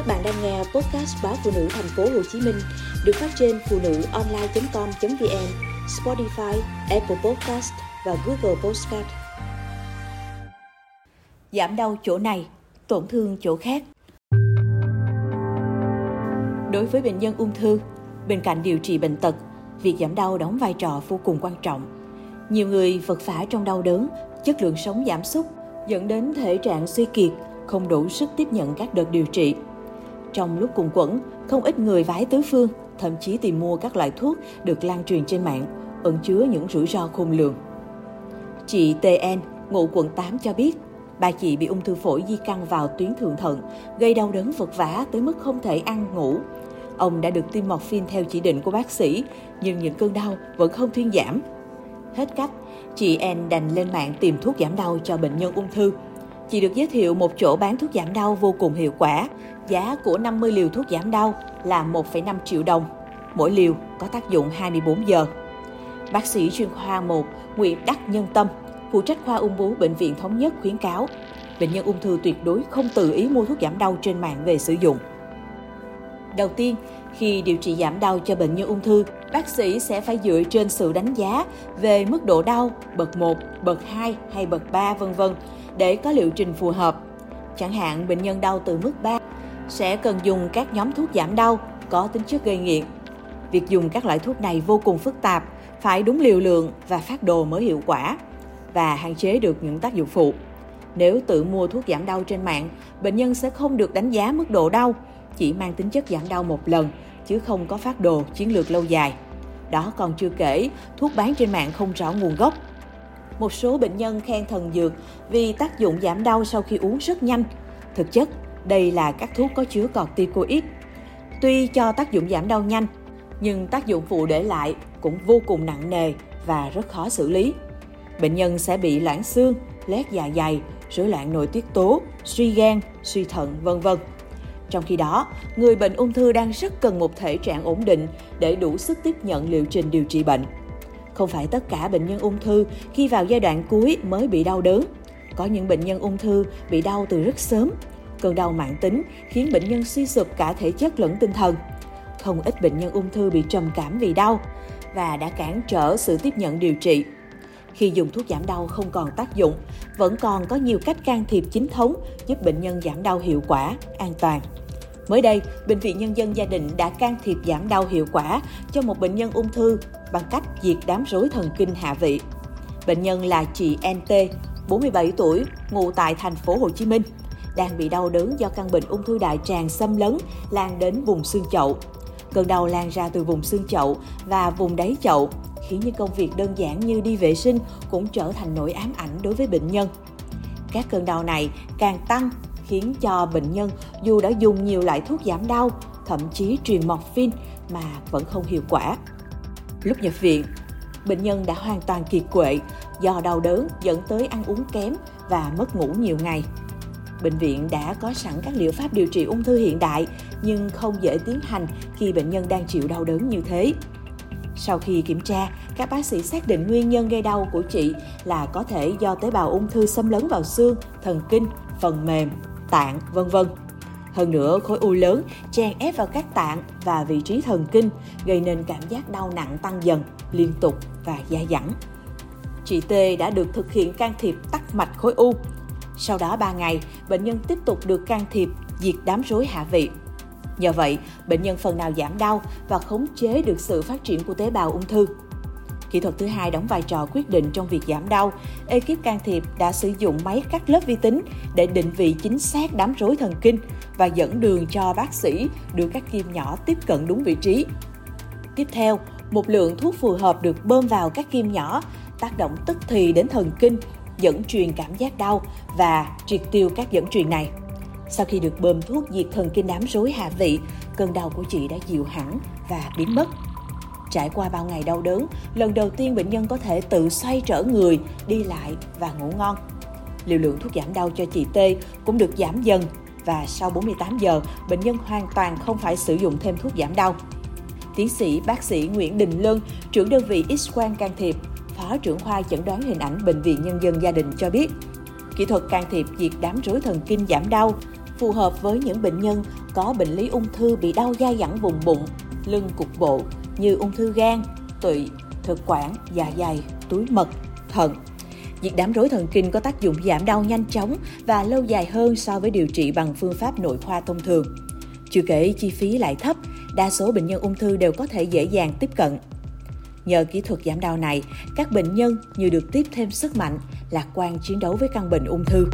Các bạn đang nghe podcast báo phụ nữ thành phố Hồ Chí Minh được phát trên phụ nữ online.com.vn, Spotify, Apple Podcast và Google Podcast. Giảm đau chỗ này, tổn thương chỗ khác. Đối với bệnh nhân ung thư, bên cạnh điều trị bệnh tật, việc giảm đau đóng vai trò vô cùng quan trọng. Nhiều người vật vả trong đau đớn, chất lượng sống giảm sút, dẫn đến thể trạng suy kiệt, không đủ sức tiếp nhận các đợt điều trị. Trong lúc cùng quẩn, không ít người vái tứ phương, thậm chí tìm mua các loại thuốc được lan truyền trên mạng, ẩn chứa những rủi ro khôn lường. Chị TN, ngụ quận 8 cho biết, bà chị bị ung thư phổi di căn vào tuyến thượng thận, gây đau đớn vật vã tới mức không thể ăn ngủ. Ông đã được tiêm morphine theo chỉ định của bác sĩ, nhưng những cơn đau vẫn không thuyên giảm. Hết cách, chị N đành lên mạng tìm thuốc giảm đau cho bệnh nhân ung thư. Chị được giới thiệu một chỗ bán thuốc giảm đau vô cùng hiệu quả. Giá của 50 liều thuốc giảm đau là 1,5 triệu đồng. Mỗi liều có tác dụng 24 giờ. Bác sĩ chuyên khoa 1 Nguyễn Đắc Nhân Tâm, phụ trách khoa ung bướu Bệnh viện Thống nhất khuyến cáo, bệnh nhân ung thư tuyệt đối không tự ý mua thuốc giảm đau trên mạng về sử dụng. Đầu tiên, khi điều trị giảm đau cho bệnh nhân ung thư, bác sĩ sẽ phải dựa trên sự đánh giá về mức độ đau bậc 1, bậc 2 hay bậc 3 vân vân để có liệu trình phù hợp. Chẳng hạn bệnh nhân đau từ mức 3 sẽ cần dùng các nhóm thuốc giảm đau có tính chất gây nghiện. Việc dùng các loại thuốc này vô cùng phức tạp, phải đúng liều lượng và phát đồ mới hiệu quả và hạn chế được những tác dụng phụ. Nếu tự mua thuốc giảm đau trên mạng, bệnh nhân sẽ không được đánh giá mức độ đau, chỉ mang tính chất giảm đau một lần, chứ không có phát đồ chiến lược lâu dài. Đó còn chưa kể, thuốc bán trên mạng không rõ nguồn gốc. Một số bệnh nhân khen thần dược vì tác dụng giảm đau sau khi uống rất nhanh. Thực chất, đây là các thuốc có chứa corticoid. Tuy cho tác dụng giảm đau nhanh, nhưng tác dụng phụ để lại cũng vô cùng nặng nề và rất khó xử lý. Bệnh nhân sẽ bị loãng xương, lét dạ dày, rối loạn nội tiết tố, suy gan, suy thận, vân vân. Trong khi đó, người bệnh ung thư đang rất cần một thể trạng ổn định để đủ sức tiếp nhận liệu trình điều trị bệnh. Không phải tất cả bệnh nhân ung thư khi vào giai đoạn cuối mới bị đau đớn. Có những bệnh nhân ung thư bị đau từ rất sớm. Cơn đau mãn tính khiến bệnh nhân suy sụp cả thể chất lẫn tinh thần. Không ít bệnh nhân ung thư bị trầm cảm vì đau và đã cản trở sự tiếp nhận điều trị. Khi dùng thuốc giảm đau không còn tác dụng, vẫn còn có nhiều cách can thiệp chính thống giúp bệnh nhân giảm đau hiệu quả, an toàn. Mới đây, Bệnh viện Nhân dân Gia đình đã can thiệp giảm đau hiệu quả cho một bệnh nhân ung thư bằng cách diệt đám rối thần kinh hạ vị. Bệnh nhân là chị NT, 47 tuổi, ngụ tại thành phố Hồ Chí Minh, đang bị đau đớn do căn bệnh ung thư đại tràng xâm lấn lan đến vùng xương chậu. Cơn đau lan ra từ vùng xương chậu và vùng đáy chậu, khiến những công việc đơn giản như đi vệ sinh cũng trở thành nỗi ám ảnh đối với bệnh nhân. Các cơn đau này càng tăng khiến cho bệnh nhân dù đã dùng nhiều loại thuốc giảm đau, thậm chí truyền morphine mà vẫn không hiệu quả. Lúc nhập viện, bệnh nhân đã hoàn toàn kiệt quệ do đau đớn dẫn tới ăn uống kém và mất ngủ nhiều ngày. Bệnh viện đã có sẵn các liệu pháp điều trị ung thư hiện đại nhưng không dễ tiến hành khi bệnh nhân đang chịu đau đớn như thế. Sau khi kiểm tra, các bác sĩ xác định nguyên nhân gây đau của chị là có thể do tế bào ung thư xâm lấn vào xương, thần kinh, phần mềm, tạng, vân vân. Hơn nữa, khối u lớn chèn ép vào các tạng và vị trí thần kinh, gây nên cảm giác đau nặng tăng dần, liên tục và dai dẳng. Chị T đã được thực hiện can thiệp tắc mạch khối u. Sau đó 3 ngày, bệnh nhân tiếp tục được can thiệp diệt đám rối hạ vị. Nhờ vậy, bệnh nhân phần nào giảm đau và khống chế được sự phát triển của tế bào ung thư. Kỹ thuật thứ hai đóng vai trò quyết định trong việc giảm đau. Ekip can thiệp đã sử dụng máy cắt lớp vi tính để định vị chính xác đám rối thần kinh và dẫn đường cho bác sĩ đưa các kim nhỏ tiếp cận đúng vị trí. Tiếp theo, một lượng thuốc phù hợp được bơm vào các kim nhỏ, tác động tức thì đến thần kinh, dẫn truyền cảm giác đau và triệt tiêu các dẫn truyền này. Sau khi được bơm thuốc diệt thần kinh đám rối hạ vị, cơn đau của chị đã dịu hẳn và biến mất. Trải qua bao ngày đau đớn, lần đầu tiên bệnh nhân có thể tự xoay trở người, đi lại và ngủ ngon. Liều lượng thuốc giảm đau cho chị T cũng được giảm dần và sau 48 giờ, bệnh nhân hoàn toàn không phải sử dụng thêm thuốc giảm đau. Tiến sĩ bác sĩ Nguyễn Đình Lân, trưởng đơn vị X-quang can thiệp, Phó trưởng khoa chẩn đoán hình ảnh Bệnh viện Nhân dân Gia đình cho biết, kỹ thuật can thiệp diệt đám rối thần kinh giảm đau phù hợp với những bệnh nhân có bệnh lý ung thư bị đau dai dẳng vùng bụng, lưng cục bộ như ung thư gan, tụy, thực quản, dạ dày, túi mật, thận. Việc đám rối thần kinh có tác dụng giảm đau nhanh chóng và lâu dài hơn so với điều trị bằng phương pháp nội khoa thông thường. Chưa kể chi phí lại thấp, đa số bệnh nhân ung thư đều có thể dễ dàng tiếp cận. Nhờ kỹ thuật giảm đau này, các bệnh nhân như được tiếp thêm sức mạnh, lạc quan chiến đấu với căn bệnh ung thư.